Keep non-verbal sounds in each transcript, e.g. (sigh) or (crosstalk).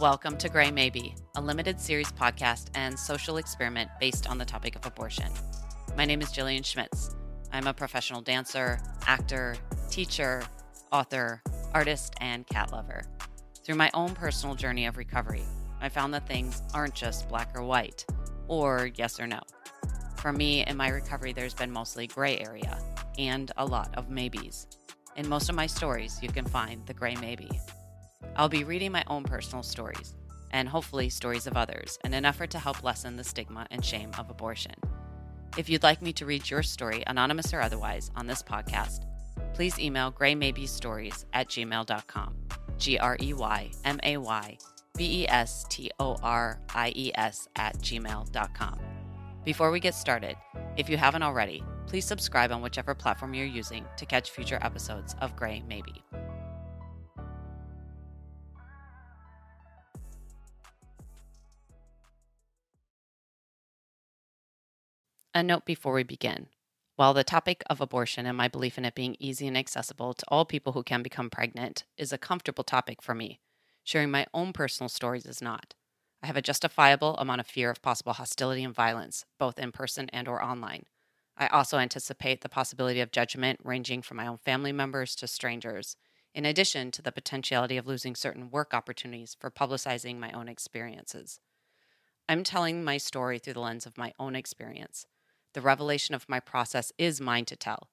Welcome to Gray Maybe, a limited series podcast and social experiment based on the topic of abortion. My name is Jillian Schmitz. I'm a professional dancer, actor, teacher, author, artist, and cat lover. Through my own personal journey of recovery, I found that things aren't just black or white, or yes or no. For me, in my recovery, there's been mostly gray area and a lot of maybes. In most of my stories, you can find the gray maybe. I'll be reading my own personal stories and hopefully stories of others in an effort to help lessen the stigma and shame of abortion. If you'd like me to read your story, anonymous or otherwise, on this podcast, please email greymaybestories at gmail.com. G R E Y M A Y B E S T O R I E S at gmail.com. Before we get started, if you haven't already, please subscribe on whichever platform you're using to catch future episodes of Gray Maybe. A note before we begin. While the topic of abortion and my belief in it being easy and accessible to all people who can become pregnant is a comfortable topic for me, sharing my own personal stories is not. I have a justifiable amount of fear of possible hostility and violence, both in person and or online. I also anticipate the possibility of judgment ranging from my own family members to strangers, in addition to the potentiality of losing certain work opportunities for publicizing my own experiences. I'm telling my story through the lens of my own experience. The revelation of my process is mine to tell.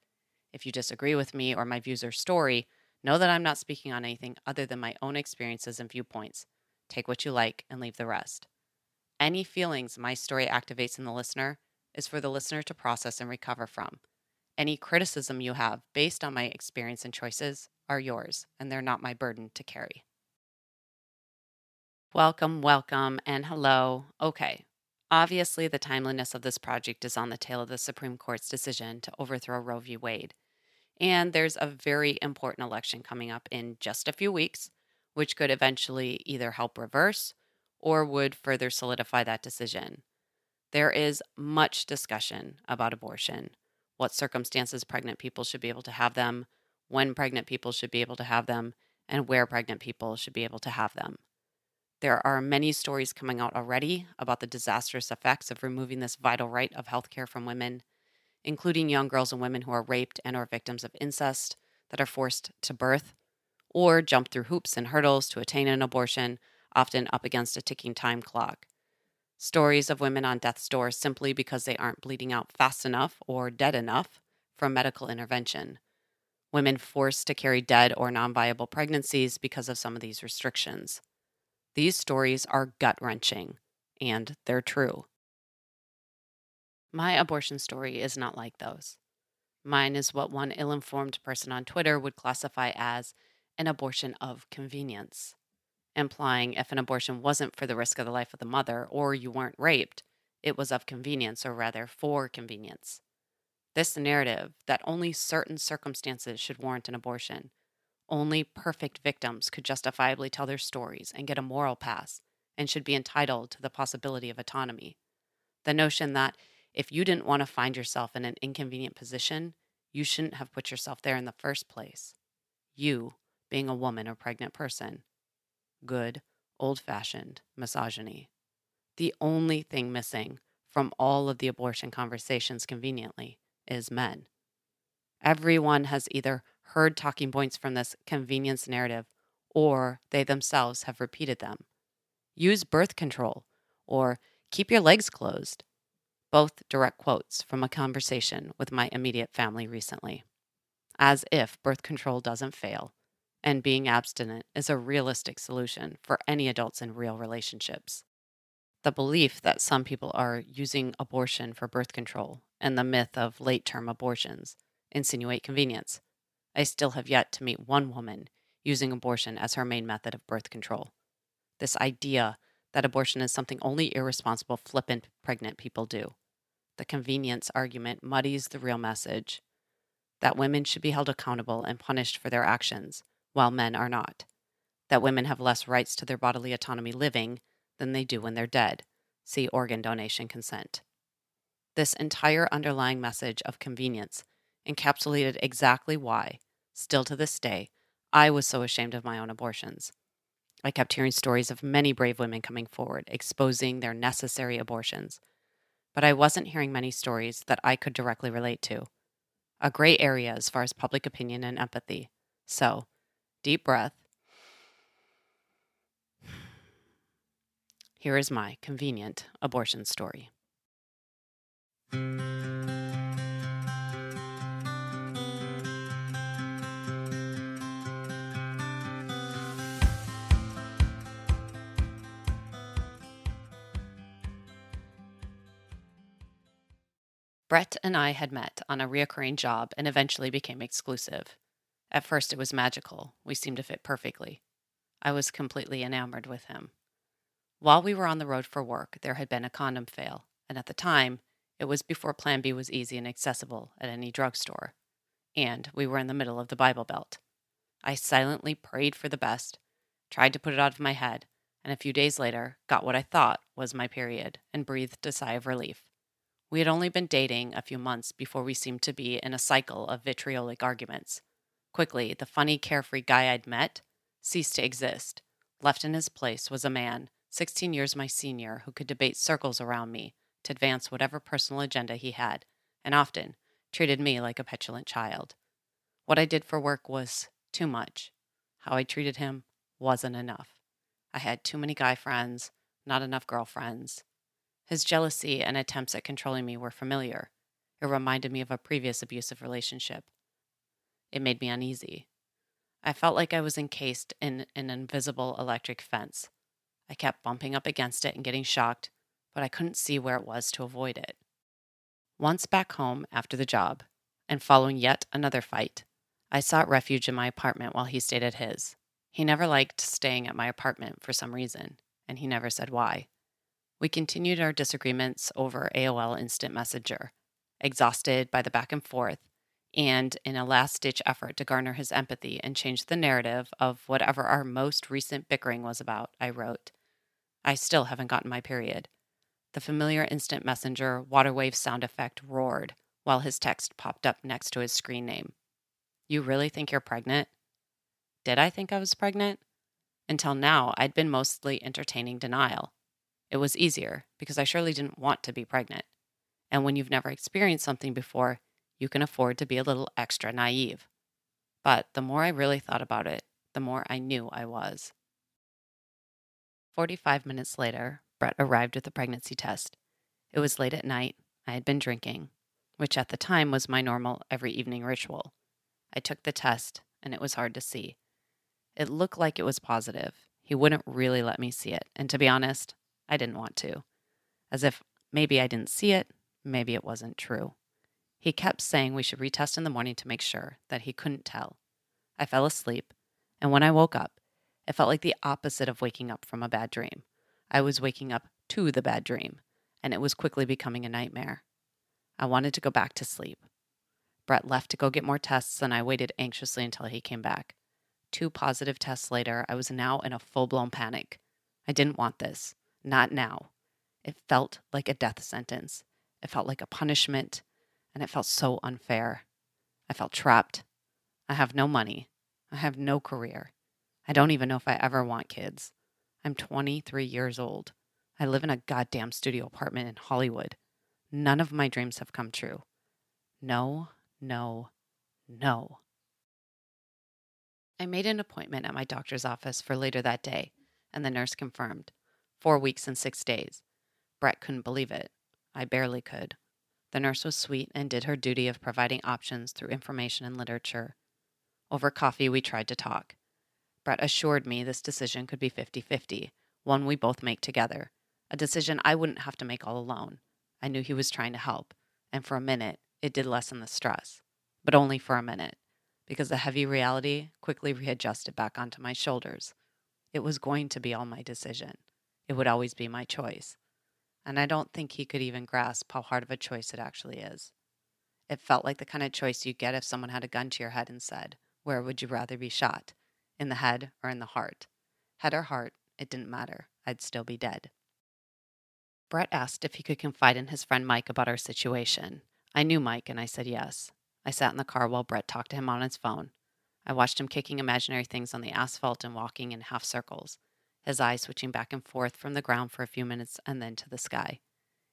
If you disagree with me or my views or story, know that I'm not speaking on anything other than my own experiences and viewpoints. Take what you like and leave the rest. Any feelings my story activates in the listener is for the listener to process and recover from. Any criticism you have based on my experience and choices are yours, and they're not my burden to carry. Welcome, welcome, and hello. Okay, Obviously, the timeliness of this project is on the tail of the Supreme Court's decision to overthrow Roe v. Wade. And there's a very important election coming up in just a few weeks, which could eventually either help reverse or would further solidify that decision. There is much discussion about abortion, what circumstances pregnant people should be able to have them, when pregnant people should be able to have them, and where pregnant people should be able to have them. There are many stories coming out already about the disastrous effects of removing this vital right of healthcare from women, including young girls and women who are raped and or victims of incest that are forced to birth or jump through hoops and hurdles to attain an abortion, often up against a ticking time clock. Stories of women on death's door simply because they aren't bleeding out fast enough or dead enough from medical intervention. Women forced to carry dead or non viable pregnancies because of some of these restrictions. These stories are gut wrenching, and they're true. My abortion story is not like those. Mine is what one ill informed person on Twitter would classify as an abortion of convenience, implying if an abortion wasn't for the risk of the life of the mother or you weren't raped, it was of convenience, or rather for convenience. This narrative that only certain circumstances should warrant an abortion only perfect victims could justifiably tell their stories and get a moral pass and should be entitled to the possibility of autonomy. The notion that if you didn't want to find yourself in an inconvenient position, you shouldn't have put yourself there in the first place. You, being a woman or pregnant person. Good, old fashioned misogyny. The only thing missing from all of the abortion conversations, conveniently, is men. Everyone has either heard talking points from this convenience narrative, or they themselves have repeated them. Use birth control, or keep your legs closed. Both direct quotes from a conversation with my immediate family recently. As if birth control doesn't fail, and being abstinent is a realistic solution for any adults in real relationships. The belief that some people are using abortion for birth control and the myth of late term abortions insinuate convenience. I still have yet to meet one woman using abortion as her main method of birth control. This idea that abortion is something only irresponsible, flippant, pregnant people do. The convenience argument muddies the real message that women should be held accountable and punished for their actions, while men are not. That women have less rights to their bodily autonomy living than they do when they're dead. See organ donation consent. This entire underlying message of convenience encapsulated exactly why, still to this day, I was so ashamed of my own abortions. I kept hearing stories of many brave women coming forward, exposing their necessary abortions. But I wasn't hearing many stories that I could directly relate to. A gray area as far as public opinion and empathy. So, deep breath. Here is my convenient abortion story. Brett and I had met on a reoccurring job and eventually became exclusive. At first, it was magical. We seemed to fit perfectly. I was completely enamored with him. While we were on the road for work, there had been a condom fail, and at the time, it was before Plan B was easy and accessible at any drugstore. And we were in the middle of the Bible Belt. I silently prayed for the best, tried to put it out of my head, and a few days later got what I thought was my period and breathed a sigh of relief. We had only been dating a few months before we seemed to be in a cycle of vitriolic arguments. Quickly, the funny, carefree guy I'd met ceased to exist. Left in his place was a man, 16 years my senior, who could debate circles around me to advance whatever personal agenda he had, and often treated me like a petulant child. What I did for work was too much. How I treated him wasn't enough. I had too many guy friends, not enough girlfriends. His jealousy and attempts at controlling me were familiar. It reminded me of a previous abusive relationship. It made me uneasy. I felt like I was encased in an invisible electric fence. I kept bumping up against it and getting shocked, but I couldn't see where it was to avoid it. Once back home after the job, and following yet another fight, I sought refuge in my apartment while he stayed at his. He never liked staying at my apartment for some reason, and he never said why. We continued our disagreements over AOL Instant Messenger. Exhausted by the back and forth, and in a last ditch effort to garner his empathy and change the narrative of whatever our most recent bickering was about, I wrote, I still haven't gotten my period. The familiar instant messenger water wave sound effect roared while his text popped up next to his screen name. You really think you're pregnant? Did I think I was pregnant? Until now, I'd been mostly entertaining denial. It was easier because I surely didn't want to be pregnant. And when you've never experienced something before, you can afford to be a little extra naive. But the more I really thought about it, the more I knew I was. 45 minutes later, Brett arrived with the pregnancy test. It was late at night. I had been drinking, which at the time was my normal every evening ritual. I took the test, and it was hard to see. It looked like it was positive. He wouldn't really let me see it, and to be honest, I didn't want to. As if maybe I didn't see it, maybe it wasn't true. He kept saying we should retest in the morning to make sure that he couldn't tell. I fell asleep, and when I woke up, it felt like the opposite of waking up from a bad dream. I was waking up to the bad dream, and it was quickly becoming a nightmare. I wanted to go back to sleep. Brett left to go get more tests, and I waited anxiously until he came back. Two positive tests later, I was now in a full blown panic. I didn't want this. Not now. It felt like a death sentence. It felt like a punishment, and it felt so unfair. I felt trapped. I have no money. I have no career. I don't even know if I ever want kids. I'm 23 years old. I live in a goddamn studio apartment in Hollywood. None of my dreams have come true. No, no, no. I made an appointment at my doctor's office for later that day, and the nurse confirmed four weeks and six days. Brett couldn't believe it. I barely could. The nurse was sweet and did her duty of providing options through information and literature. Over coffee, we tried to talk. Brett assured me this decision could be 50 50, one we both make together, a decision I wouldn't have to make all alone. I knew he was trying to help, and for a minute, it did lessen the stress. But only for a minute, because the heavy reality quickly readjusted back onto my shoulders. It was going to be all my decision. It would always be my choice. And I don't think he could even grasp how hard of a choice it actually is. It felt like the kind of choice you'd get if someone had a gun to your head and said, Where would you rather be shot? In the head or in the heart? Head or heart, it didn't matter. I'd still be dead. Brett asked if he could confide in his friend Mike about our situation. I knew Mike, and I said yes. I sat in the car while Brett talked to him on his phone. I watched him kicking imaginary things on the asphalt and walking in half circles. His eyes switching back and forth from the ground for a few minutes and then to the sky.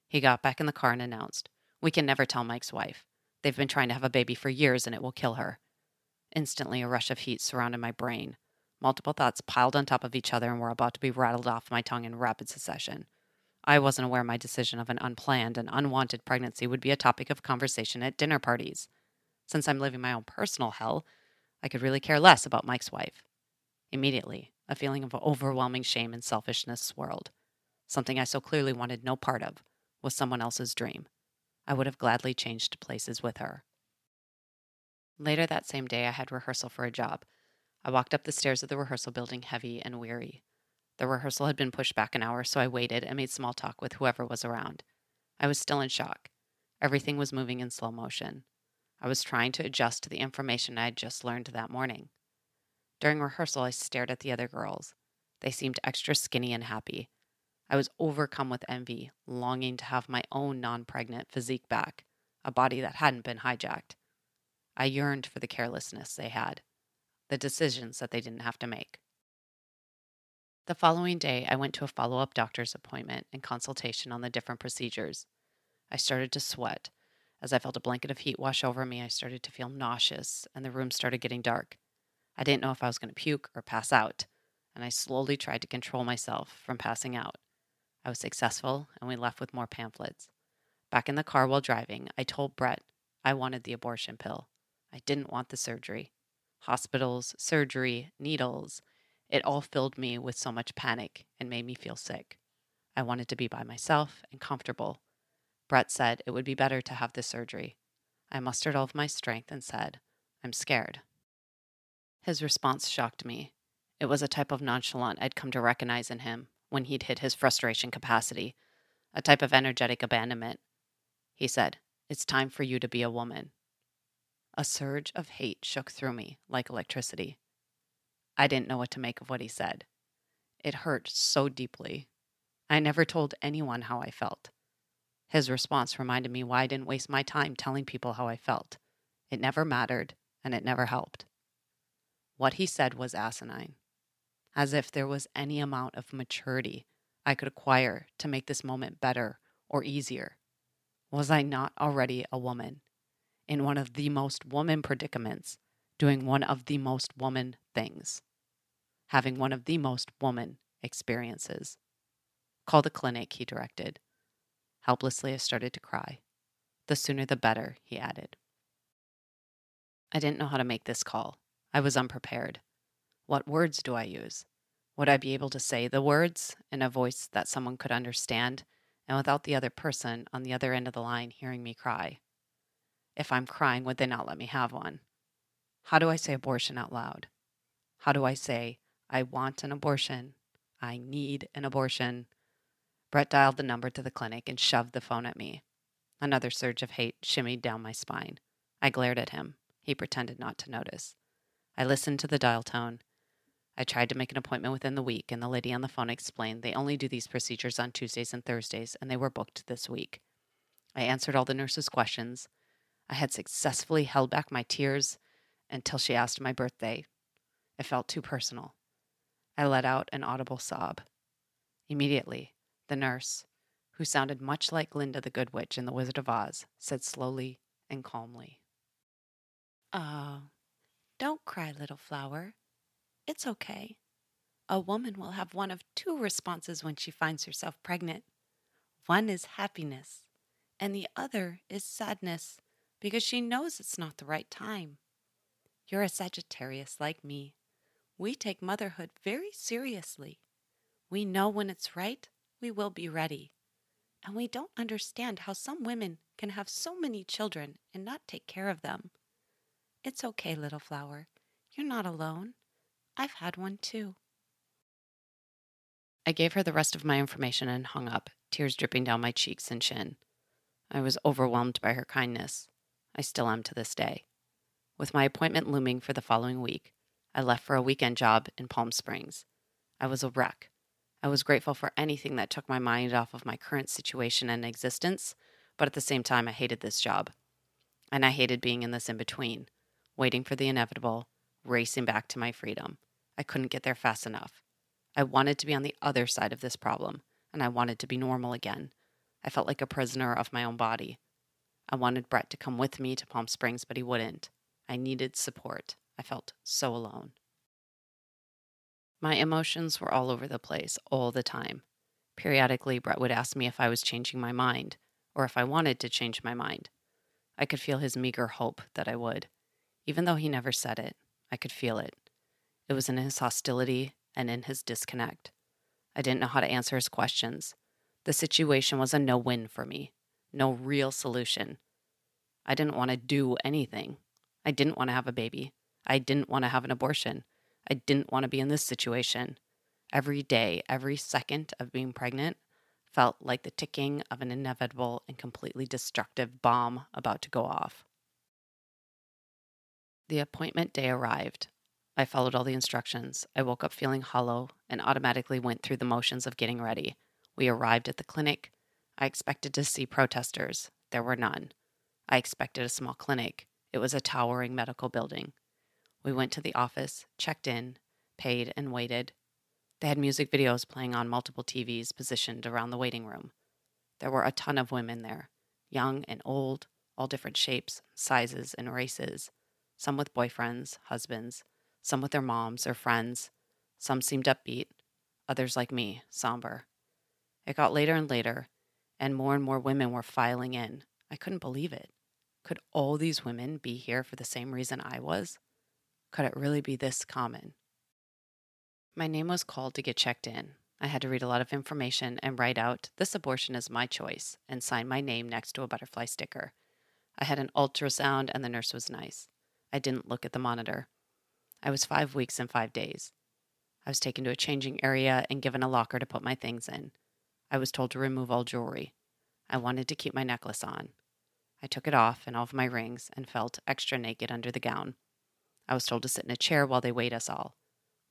He got back in the car and announced, We can never tell Mike's wife. They've been trying to have a baby for years and it will kill her. Instantly, a rush of heat surrounded my brain. Multiple thoughts piled on top of each other and were about to be rattled off my tongue in rapid succession. I wasn't aware my decision of an unplanned and unwanted pregnancy would be a topic of conversation at dinner parties. Since I'm living my own personal hell, I could really care less about Mike's wife. Immediately, a feeling of overwhelming shame and selfishness swirled. Something I so clearly wanted no part of was someone else's dream. I would have gladly changed places with her. Later that same day, I had rehearsal for a job. I walked up the stairs of the rehearsal building heavy and weary. The rehearsal had been pushed back an hour, so I waited and made small talk with whoever was around. I was still in shock. Everything was moving in slow motion. I was trying to adjust to the information I had just learned that morning. During rehearsal, I stared at the other girls. They seemed extra skinny and happy. I was overcome with envy, longing to have my own non pregnant physique back, a body that hadn't been hijacked. I yearned for the carelessness they had, the decisions that they didn't have to make. The following day, I went to a follow up doctor's appointment and consultation on the different procedures. I started to sweat. As I felt a blanket of heat wash over me, I started to feel nauseous, and the room started getting dark. I didn't know if I was going to puke or pass out, and I slowly tried to control myself from passing out. I was successful, and we left with more pamphlets. Back in the car while driving, I told Brett I wanted the abortion pill. I didn't want the surgery. Hospitals, surgery, needles, it all filled me with so much panic and made me feel sick. I wanted to be by myself and comfortable. Brett said it would be better to have the surgery. I mustered all of my strength and said, I'm scared. His response shocked me. It was a type of nonchalance I'd come to recognize in him when he'd hit his frustration capacity, a type of energetic abandonment. He said, It's time for you to be a woman. A surge of hate shook through me like electricity. I didn't know what to make of what he said. It hurt so deeply. I never told anyone how I felt. His response reminded me why I didn't waste my time telling people how I felt. It never mattered, and it never helped. What he said was asinine, as if there was any amount of maturity I could acquire to make this moment better or easier. Was I not already a woman in one of the most woman predicaments doing one of the most woman things, having one of the most woman experiences. Call the clinic, he directed. Helplessly, I started to cry. The sooner the better, he added. I didn't know how to make this call. I was unprepared. What words do I use? Would I be able to say the words in a voice that someone could understand and without the other person on the other end of the line hearing me cry? If I'm crying, would they not let me have one? How do I say abortion out loud? How do I say, I want an abortion? I need an abortion. Brett dialed the number to the clinic and shoved the phone at me. Another surge of hate shimmied down my spine. I glared at him. He pretended not to notice. I listened to the dial tone. I tried to make an appointment within the week, and the lady on the phone explained they only do these procedures on Tuesdays and Thursdays, and they were booked this week. I answered all the nurse's questions. I had successfully held back my tears until she asked my birthday. It felt too personal. I let out an audible sob. Immediately, the nurse, who sounded much like Glinda the Good Witch in The Wizard of Oz, said slowly and calmly, Oh, don't cry, little flower. It's okay. A woman will have one of two responses when she finds herself pregnant. One is happiness, and the other is sadness because she knows it's not the right time. You're a Sagittarius like me. We take motherhood very seriously. We know when it's right, we will be ready. And we don't understand how some women can have so many children and not take care of them. It's okay, little flower. You're not alone. I've had one too. I gave her the rest of my information and hung up, tears dripping down my cheeks and chin. I was overwhelmed by her kindness. I still am to this day. With my appointment looming for the following week, I left for a weekend job in Palm Springs. I was a wreck. I was grateful for anything that took my mind off of my current situation and existence, but at the same time, I hated this job. And I hated being in this in between, waiting for the inevitable, racing back to my freedom. I couldn't get there fast enough. I wanted to be on the other side of this problem, and I wanted to be normal again. I felt like a prisoner of my own body. I wanted Brett to come with me to Palm Springs, but he wouldn't. I needed support. I felt so alone. My emotions were all over the place all the time. Periodically, Brett would ask me if I was changing my mind, or if I wanted to change my mind. I could feel his meager hope that I would. Even though he never said it, I could feel it. It was in his hostility and in his disconnect. I didn't know how to answer his questions. The situation was a no win for me, no real solution. I didn't want to do anything. I didn't want to have a baby. I didn't want to have an abortion. I didn't want to be in this situation. Every day, every second of being pregnant felt like the ticking of an inevitable and completely destructive bomb about to go off. The appointment day arrived. I followed all the instructions. I woke up feeling hollow and automatically went through the motions of getting ready. We arrived at the clinic. I expected to see protesters. There were none. I expected a small clinic. It was a towering medical building. We went to the office, checked in, paid, and waited. They had music videos playing on multiple TVs positioned around the waiting room. There were a ton of women there, young and old, all different shapes, sizes, and races, some with boyfriends, husbands, some with their moms or friends. Some seemed upbeat, others like me, somber. It got later and later, and more and more women were filing in. I couldn't believe it. Could all these women be here for the same reason I was? Could it really be this common? My name was called to get checked in. I had to read a lot of information and write out, This abortion is my choice, and sign my name next to a butterfly sticker. I had an ultrasound, and the nurse was nice. I didn't look at the monitor. I was five weeks and five days. I was taken to a changing area and given a locker to put my things in. I was told to remove all jewelry. I wanted to keep my necklace on. I took it off and all of my rings and felt extra naked under the gown. I was told to sit in a chair while they weighed us all.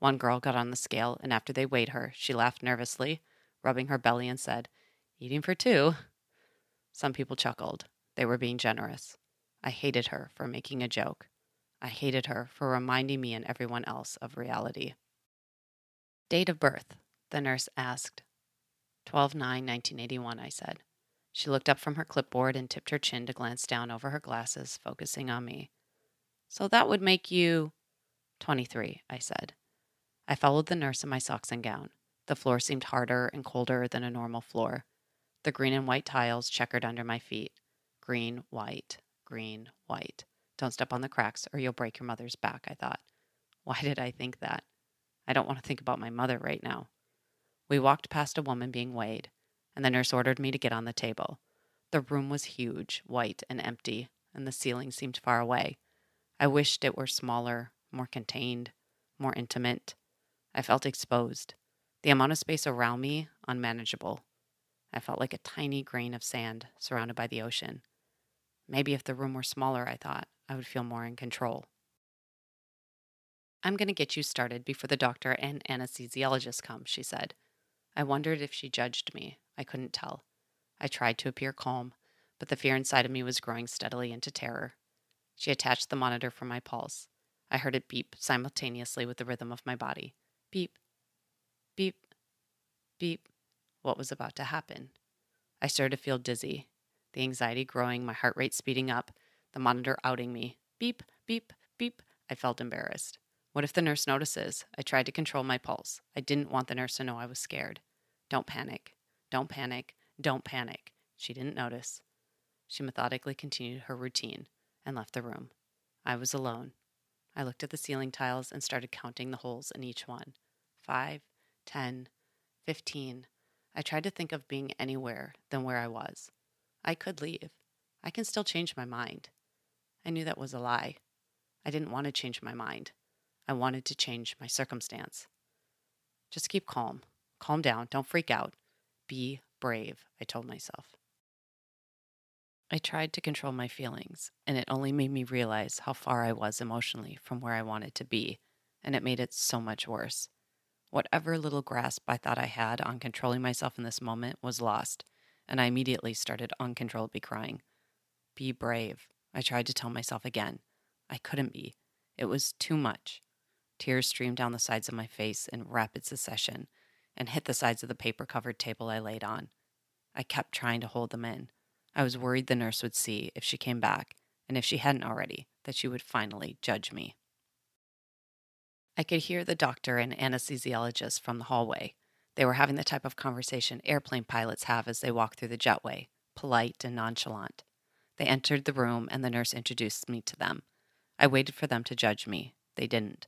One girl got on the scale, and after they weighed her, she laughed nervously, rubbing her belly, and said, Eating for two. Some people chuckled. They were being generous. I hated her for making a joke. I hated her for reminding me and everyone else of reality. Date of birth, the nurse asked. 12 9 1981, I said. She looked up from her clipboard and tipped her chin to glance down over her glasses, focusing on me. So that would make you 23, I said. I followed the nurse in my socks and gown. The floor seemed harder and colder than a normal floor. The green and white tiles checkered under my feet. Green, white, green, white. Don't step on the cracks or you'll break your mother's back, I thought. (laughs) Why did I think that? I don't want to think about my mother right now. We walked past a woman being weighed, and the nurse ordered me to get on the table. The room was huge, white, and empty, and the ceiling seemed far away. I wished it were smaller, more contained, more intimate. I felt exposed. The amount of space around me, unmanageable. I felt like a tiny grain of sand surrounded by the ocean. Maybe if the room were smaller, I thought, I would feel more in control. I'm going to get you started before the doctor and anesthesiologist come, she said. I wondered if she judged me. I couldn't tell. I tried to appear calm, but the fear inside of me was growing steadily into terror. She attached the monitor for my pulse. I heard it beep simultaneously with the rhythm of my body. Beep, beep, beep. What was about to happen? I started to feel dizzy, the anxiety growing, my heart rate speeding up, the monitor outing me. Beep, beep, beep. I felt embarrassed. What if the nurse notices? I tried to control my pulse. I didn't want the nurse to know I was scared. Don't panic. Don't panic. Don't panic. She didn't notice. She methodically continued her routine and left the room. I was alone. I looked at the ceiling tiles and started counting the holes in each one. Five, ten, fifteen. I tried to think of being anywhere than where I was. I could leave. I can still change my mind. I knew that was a lie. I didn't want to change my mind. I wanted to change my circumstance. Just keep calm. Calm down. Don't freak out. Be brave, I told myself. I tried to control my feelings, and it only made me realize how far I was emotionally from where I wanted to be, and it made it so much worse. Whatever little grasp I thought I had on controlling myself in this moment was lost, and I immediately started uncontrollably crying. Be brave, I tried to tell myself again. I couldn't be. It was too much. Tears streamed down the sides of my face in rapid succession, and hit the sides of the paper covered table I laid on. I kept trying to hold them in. I was worried the nurse would see if she came back, and if she hadn't already, that she would finally judge me. I could hear the doctor and anesthesiologist from the hallway. They were having the type of conversation airplane pilots have as they walk through the jetway, polite and nonchalant. They entered the room, and the nurse introduced me to them. I waited for them to judge me. They didn't.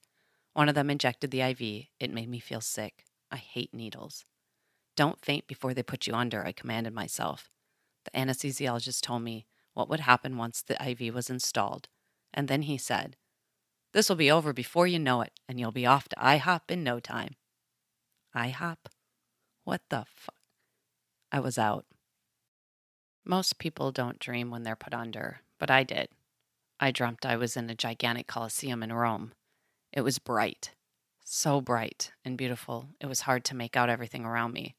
One of them injected the IV. It made me feel sick. I hate needles. Don't faint before they put you under, I commanded myself. The anesthesiologist told me what would happen once the IV was installed, and then he said, This will be over before you know it, and you'll be off to IHOP in no time. IHOP? What the fuck? I was out. Most people don't dream when they're put under, but I did. I dreamt I was in a gigantic coliseum in Rome. It was bright, so bright and beautiful, it was hard to make out everything around me.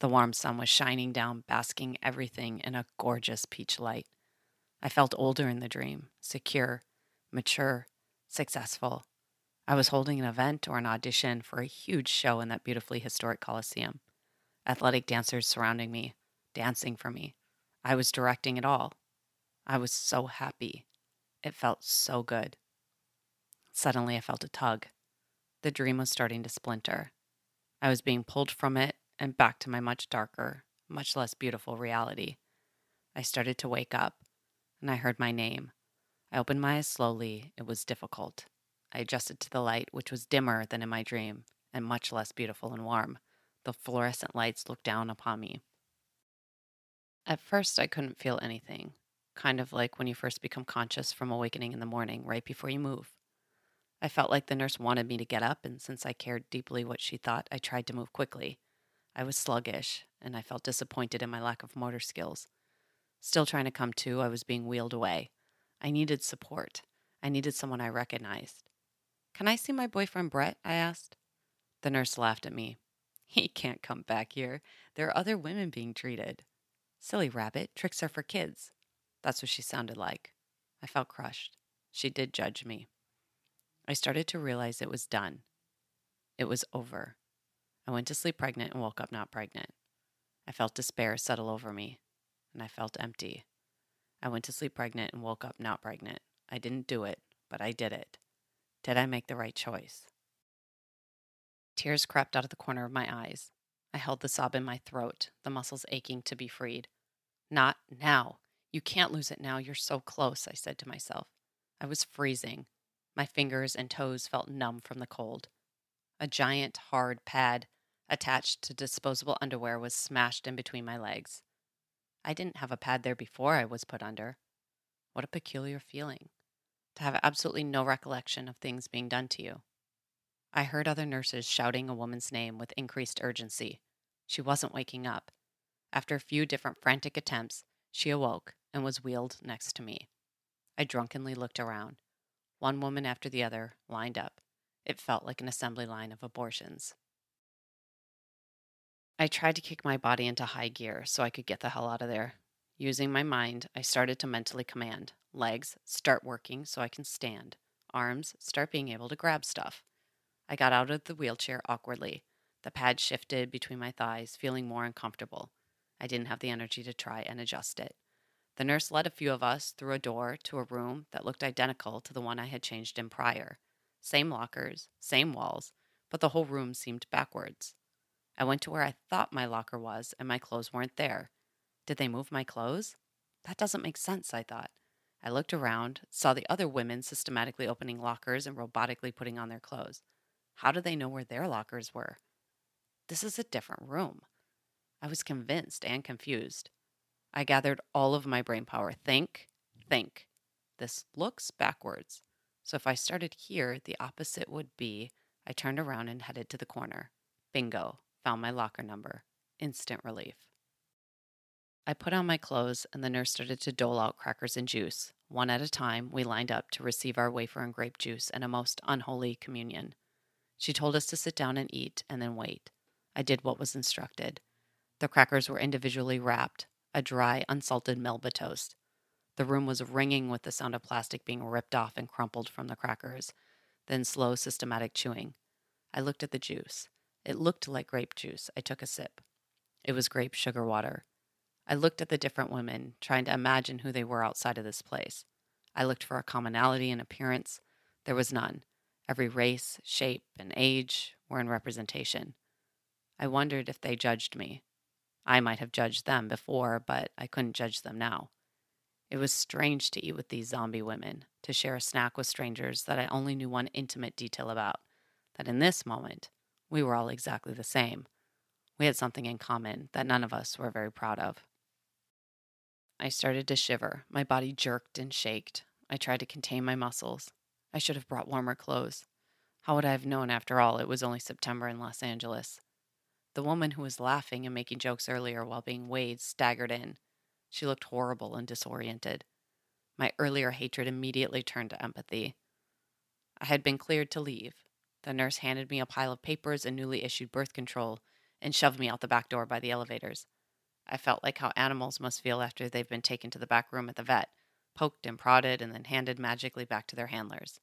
The warm sun was shining down, basking everything in a gorgeous peach light. I felt older in the dream, secure, mature, successful. I was holding an event or an audition for a huge show in that beautifully historic Coliseum. Athletic dancers surrounding me, dancing for me. I was directing it all. I was so happy. It felt so good. Suddenly, I felt a tug. The dream was starting to splinter. I was being pulled from it and back to my much darker, much less beautiful reality. I started to wake up, and I heard my name. I opened my eyes slowly. It was difficult. I adjusted to the light, which was dimmer than in my dream and much less beautiful and warm. The fluorescent lights looked down upon me. At first, I couldn't feel anything, kind of like when you first become conscious from awakening in the morning right before you move. I felt like the nurse wanted me to get up, and since I cared deeply what she thought, I tried to move quickly. I was sluggish, and I felt disappointed in my lack of motor skills. Still trying to come to, I was being wheeled away. I needed support. I needed someone I recognized. Can I see my boyfriend Brett? I asked. The nurse laughed at me. (laughs) He can't come back here. There are other women being treated. Silly rabbit, tricks are for kids. That's what she sounded like. I felt crushed. She did judge me. I started to realize it was done. It was over. I went to sleep pregnant and woke up not pregnant. I felt despair settle over me, and I felt empty. I went to sleep pregnant and woke up not pregnant. I didn't do it, but I did it. Did I make the right choice? Tears crept out of the corner of my eyes. I held the sob in my throat, the muscles aching to be freed. Not now. You can't lose it now. You're so close, I said to myself. I was freezing. My fingers and toes felt numb from the cold. A giant, hard pad attached to disposable underwear was smashed in between my legs. I didn't have a pad there before I was put under. What a peculiar feeling to have absolutely no recollection of things being done to you. I heard other nurses shouting a woman's name with increased urgency. She wasn't waking up. After a few different frantic attempts, she awoke and was wheeled next to me. I drunkenly looked around one woman after the other, lined up. It felt like an assembly line of abortions. I tried to kick my body into high gear so I could get the hell out of there. Using my mind, I started to mentally command legs, start working so I can stand, arms, start being able to grab stuff. I got out of the wheelchair awkwardly. The pad shifted between my thighs, feeling more uncomfortable. I didn't have the energy to try and adjust it. The nurse led a few of us through a door to a room that looked identical to the one I had changed in prior. Same lockers, same walls, but the whole room seemed backwards. I went to where I thought my locker was, and my clothes weren't there. Did they move my clothes? That doesn't make sense, I thought. I looked around, saw the other women systematically opening lockers and robotically putting on their clothes. How do they know where their lockers were? This is a different room. I was convinced and confused. I gathered all of my brain power. Think, think. This looks backwards. So if I started here, the opposite would be I turned around and headed to the corner. Bingo, found my locker number. Instant relief. I put on my clothes, and the nurse started to dole out crackers and juice. One at a time, we lined up to receive our wafer and grape juice and a most unholy communion. She told us to sit down and eat, and then wait. I did what was instructed. The crackers were individually wrapped, a dry, unsalted Melba toast. The room was ringing with the sound of plastic being ripped off and crumpled from the crackers, then slow, systematic chewing. I looked at the juice. It looked like grape juice. I took a sip. It was grape sugar water. I looked at the different women, trying to imagine who they were outside of this place. I looked for a commonality in appearance. There was none. Every race, shape, and age were in representation. I wondered if they judged me. I might have judged them before, but I couldn't judge them now. It was strange to eat with these zombie women, to share a snack with strangers that I only knew one intimate detail about, that in this moment, we were all exactly the same. We had something in common that none of us were very proud of. I started to shiver. My body jerked and shaked. I tried to contain my muscles. I should have brought warmer clothes. How would I have known, after all, it was only September in Los Angeles? The woman who was laughing and making jokes earlier while being weighed staggered in. She looked horrible and disoriented. My earlier hatred immediately turned to empathy. I had been cleared to leave. The nurse handed me a pile of papers and newly issued birth control and shoved me out the back door by the elevators. I felt like how animals must feel after they've been taken to the back room at the vet, poked and prodded, and then handed magically back to their handlers.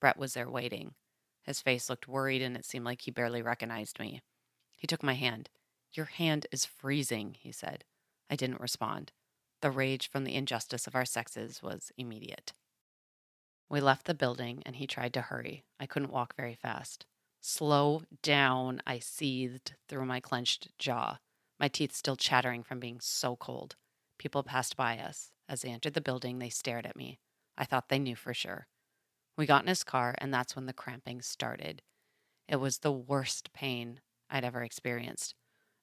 Brett was there waiting. His face looked worried, and it seemed like he barely recognized me. He took my hand. Your hand is freezing, he said. I didn't respond. The rage from the injustice of our sexes was immediate. We left the building, and he tried to hurry. I couldn't walk very fast. Slow down, I seethed through my clenched jaw, my teeth still chattering from being so cold. People passed by us. As they entered the building, they stared at me. I thought they knew for sure. We got in his car, and that's when the cramping started. It was the worst pain I'd ever experienced.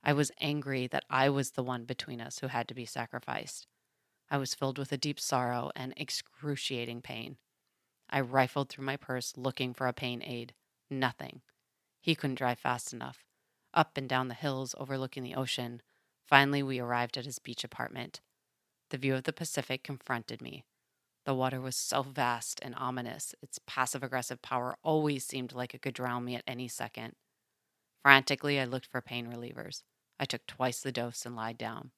I was angry that I was the one between us who had to be sacrificed. I was filled with a deep sorrow and excruciating pain. I rifled through my purse looking for a pain aid. Nothing. He couldn't drive fast enough. Up and down the hills overlooking the ocean. Finally, we arrived at his beach apartment. The view of the Pacific confronted me. The water was so vast and ominous, its passive aggressive power always seemed like it could drown me at any second. Frantically, I looked for pain relievers. I took twice the dose and lied down.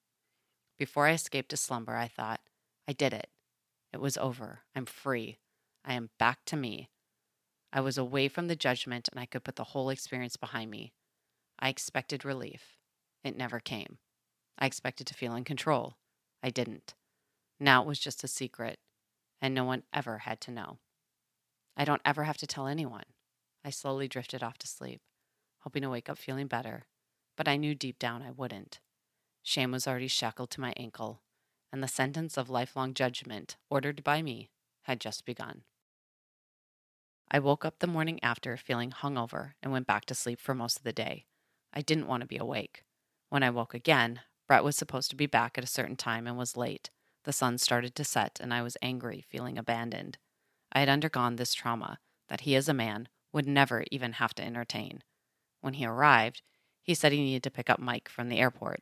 Before I escaped to slumber, I thought, I did it. It was over. I'm free. I am back to me. I was away from the judgment and I could put the whole experience behind me. I expected relief. It never came. I expected to feel in control. I didn't. Now it was just a secret, and no one ever had to know. I don't ever have to tell anyone. I slowly drifted off to sleep, hoping to wake up feeling better, but I knew deep down I wouldn't. Shame was already shackled to my ankle, and the sentence of lifelong judgment, ordered by me, had just begun. I woke up the morning after feeling hungover and went back to sleep for most of the day. I didn't want to be awake. When I woke again, Brett was supposed to be back at a certain time and was late. The sun started to set, and I was angry, feeling abandoned. I had undergone this trauma that he, as a man, would never even have to entertain. When he arrived, he said he needed to pick up Mike from the airport,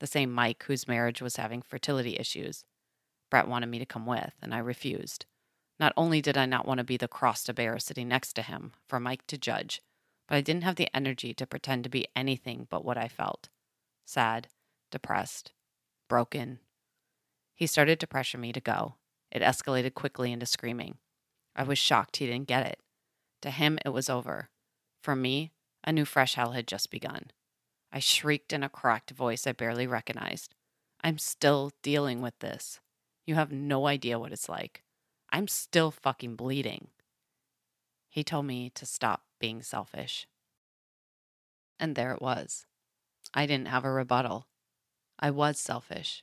the same Mike whose marriage was having fertility issues. Brett wanted me to come with, and I refused. Not only did I not want to be the cross to bear sitting next to him for Mike to judge, but I didn't have the energy to pretend to be anything but what I felt sad, depressed, broken. He started to pressure me to go. It escalated quickly into screaming. I was shocked he didn't get it. To him, it was over. For me, a new fresh hell had just begun. I shrieked in a cracked voice I barely recognized. I'm still dealing with this. You have no idea what it's like. I'm still fucking bleeding. He told me to stop being selfish. And there it was. I didn't have a rebuttal. I was selfish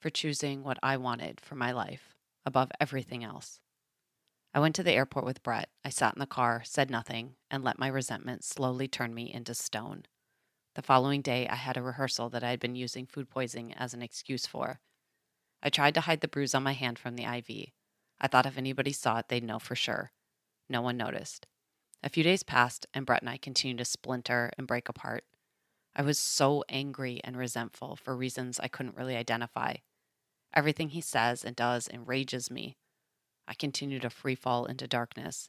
for choosing what I wanted for my life above everything else. I went to the airport with Brett. I sat in the car, said nothing, and let my resentment slowly turn me into stone. The following day, I had a rehearsal that I had been using food poisoning as an excuse for. I tried to hide the bruise on my hand from the IV. I thought if anybody saw it, they'd know for sure. No one noticed. A few days passed, and Brett and I continued to splinter and break apart. I was so angry and resentful for reasons I couldn't really identify. Everything he says and does enrages me. I continue to free fall into darkness.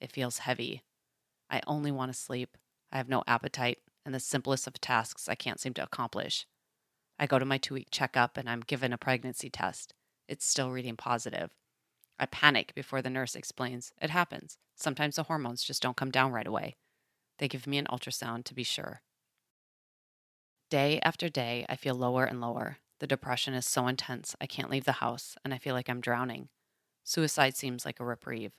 It feels heavy. I only want to sleep. I have no appetite, and the simplest of tasks I can't seem to accomplish. I go to my two week checkup and I'm given a pregnancy test. It's still reading positive. I panic before the nurse explains it happens. Sometimes the hormones just don't come down right away. They give me an ultrasound to be sure. Day after day, I feel lower and lower. The depression is so intense, I can't leave the house, and I feel like I'm drowning. Suicide seems like a reprieve.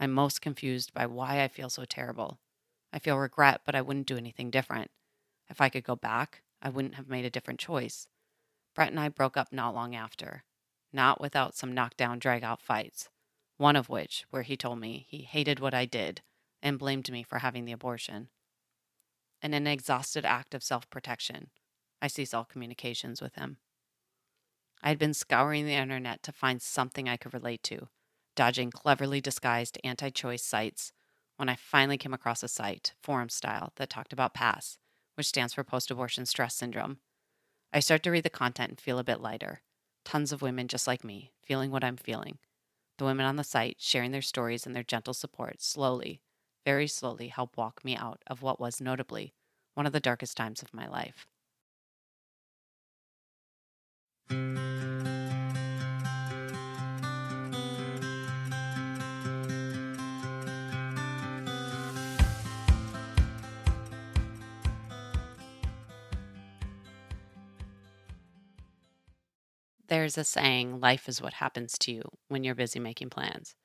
I'm most confused by why I feel so terrible. I feel regret, but I wouldn't do anything different. If I could go back, I wouldn't have made a different choice. Brett and I broke up not long after, not without some knockdown, drag out fights, one of which where he told me he hated what I did and blamed me for having the abortion. In an exhausted act of self protection, I ceased all communications with him. I had been scouring the internet to find something I could relate to, dodging cleverly disguised anti choice sites when I finally came across a site, forum style, that talked about PASS, which stands for post abortion stress syndrome. I start to read the content and feel a bit lighter. Tons of women just like me, feeling what I'm feeling. The women on the site sharing their stories and their gentle support slowly, very slowly help walk me out of what was notably one of the darkest times of my life. There's a saying, life is what happens to you when you're busy making plans.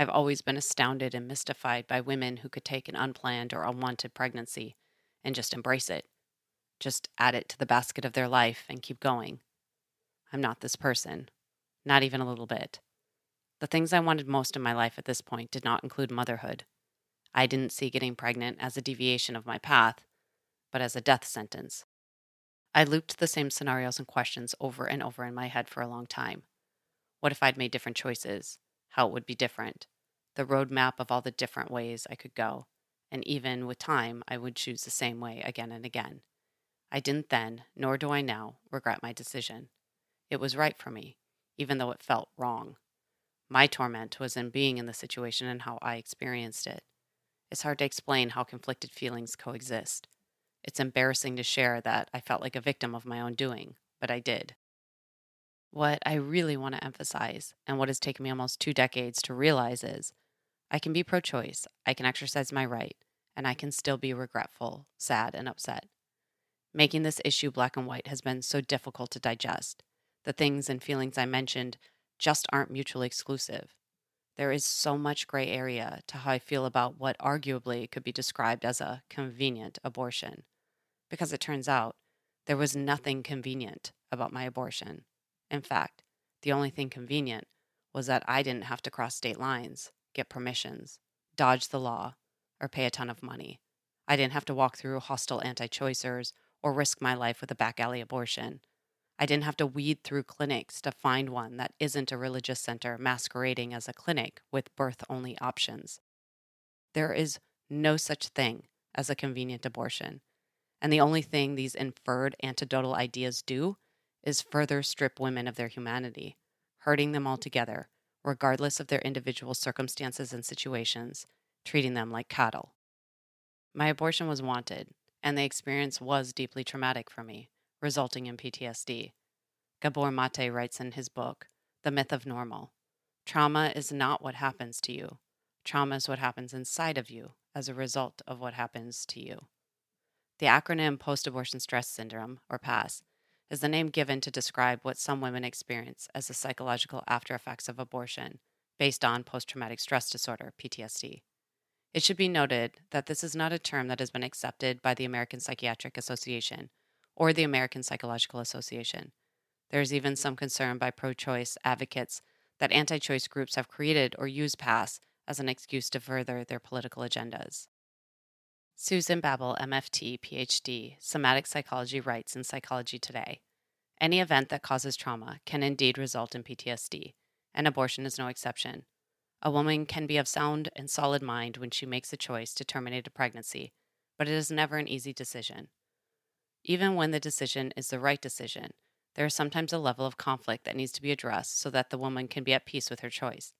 I've always been astounded and mystified by women who could take an unplanned or unwanted pregnancy and just embrace it, just add it to the basket of their life and keep going. I'm not this person, not even a little bit. The things I wanted most in my life at this point did not include motherhood. I didn't see getting pregnant as a deviation of my path, but as a death sentence. I looped the same scenarios and questions over and over in my head for a long time. What if I'd made different choices? How it would be different? The roadmap of all the different ways I could go. And even with time, I would choose the same way again and again. I didn't then, nor do I now, regret my decision. It was right for me, even though it felt wrong. My torment was in being in the situation and how I experienced it. It's hard to explain how conflicted feelings coexist. It's embarrassing to share that I felt like a victim of my own doing, but I did. What I really want to emphasize, and what has taken me almost two decades to realize, is I can be pro choice, I can exercise my right, and I can still be regretful, sad, and upset. Making this issue black and white has been so difficult to digest. The things and feelings I mentioned just aren't mutually exclusive. There is so much gray area to how I feel about what arguably could be described as a convenient abortion. Because it turns out there was nothing convenient about my abortion. In fact, the only thing convenient was that I didn't have to cross state lines, get permissions, dodge the law, or pay a ton of money. I didn't have to walk through hostile anti choicers or risk my life with a back alley abortion. I didn't have to weed through clinics to find one that isn't a religious center masquerading as a clinic with birth only options. There is no such thing as a convenient abortion. And the only thing these inferred antidotal ideas do is further strip women of their humanity, hurting them altogether, regardless of their individual circumstances and situations, treating them like cattle. My abortion was wanted, and the experience was deeply traumatic for me resulting in PTSD. Gabor Mate writes in his book, The Myth of Normal Trauma is not what happens to you, trauma is what happens inside of you as a result of what happens to you. The acronym Post Abortion Stress Syndrome, or PASS, is the name given to describe what some women experience as the psychological after effects of abortion based on post traumatic stress disorder, PTSD. It should be noted that this is not a term that has been accepted by the American Psychiatric Association or the American Psychological Association. There is even some concern by pro choice advocates that anti choice groups have created or used PASS as an excuse to further their political agendas. Susan Babbel, MFT, PhD, Somatic Psychology writes in Psychology Today Any event that causes trauma can indeed result in PTSD, and abortion is no exception. A woman can be of sound and solid mind when she makes a choice to terminate a pregnancy, but it is never an easy decision. Even when the decision is the right decision, there is sometimes a level of conflict that needs to be addressed so that the woman can be at peace with her choice.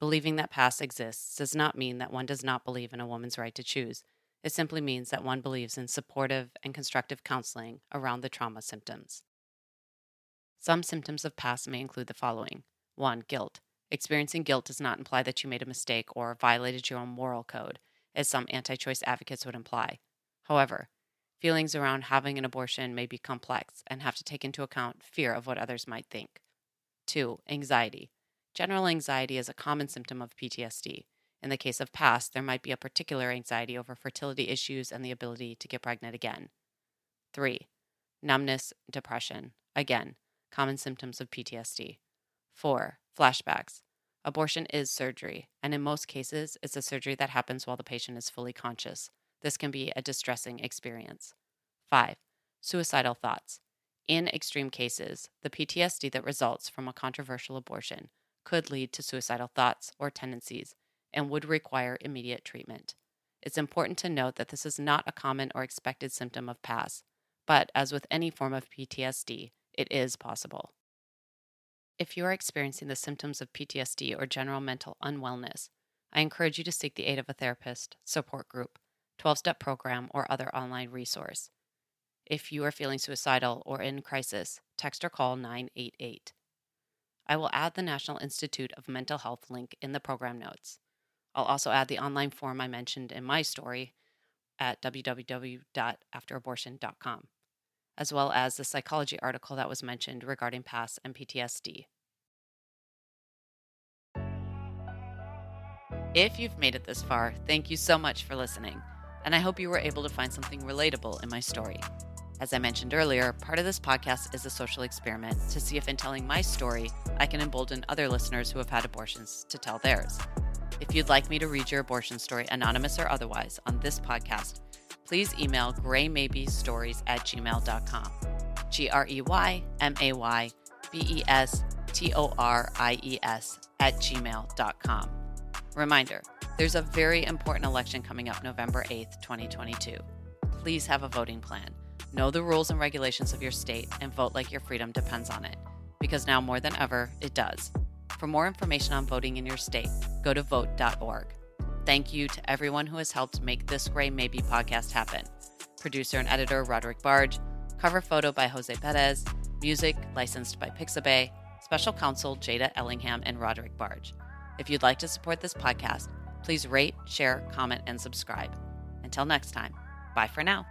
Believing that PASS exists does not mean that one does not believe in a woman's right to choose. It simply means that one believes in supportive and constructive counseling around the trauma symptoms. Some symptoms of PASS may include the following 1. Guilt. Experiencing guilt does not imply that you made a mistake or violated your own moral code. as some anti choice advocates would imply. However, feelings around having an abortion may be complex and have to take into account fear of what others might think. 2. Anxiety. General anxiety is a common symptom of PTSD. In the case of PASS, there might be a particular anxiety over fertility issues and the ability to get pregnant again. 3. Numbness, depression. Again, common symptoms of PTSD. 4. Flashbacks. Abortion is surgery, and in most cases, it's a surgery that happens while the patient is fully conscious. This can be a distressing experience. 5. Suicidal thoughts. In extreme cases, the PTSD that results from a controversial abortion could lead to suicidal thoughts or tendencies and would require immediate treatment. It's important to note that this is not a common or expected symptom of PASS, but as with any form of PTSD, it is possible. If you are experiencing the symptoms of PTSD or general mental unwellness, I encourage you to seek the aid of a therapist, support group, 12 step program, or other online resource. If you are feeling suicidal or in crisis, text or call 988. I will add the National Institute of Mental Health link in the program notes. I'll also add the online form I mentioned in my story at www.afterabortion.com, as well as the psychology article that was mentioned regarding PASS and PTSD. If you've made it this far, thank you so much for listening, and I hope you were able to find something relatable in my story. As I mentioned earlier, part of this podcast is a social experiment to see if in telling my story, I can embolden other listeners who have had abortions to tell theirs. If you'd like me to read your abortion story, anonymous or otherwise, on this podcast, please email greymaybestories at gmail.com. G R E Y M A Y B E S T O R I E S at gmail.com. Reminder there's a very important election coming up November 8th, 2022. Please have a voting plan. Know the rules and regulations of your state and vote like your freedom depends on it, because now more than ever, it does. For more information on voting in your state, go to vote.org. Thank you to everyone who has helped make this Grey Maybe podcast happen. Producer and editor Roderick Barge, cover photo by Jose Perez, music licensed by Pixabay, special counsel Jada Ellingham and Roderick Barge. If you'd like to support this podcast, please rate, share, comment, and subscribe. Until next time, bye for now.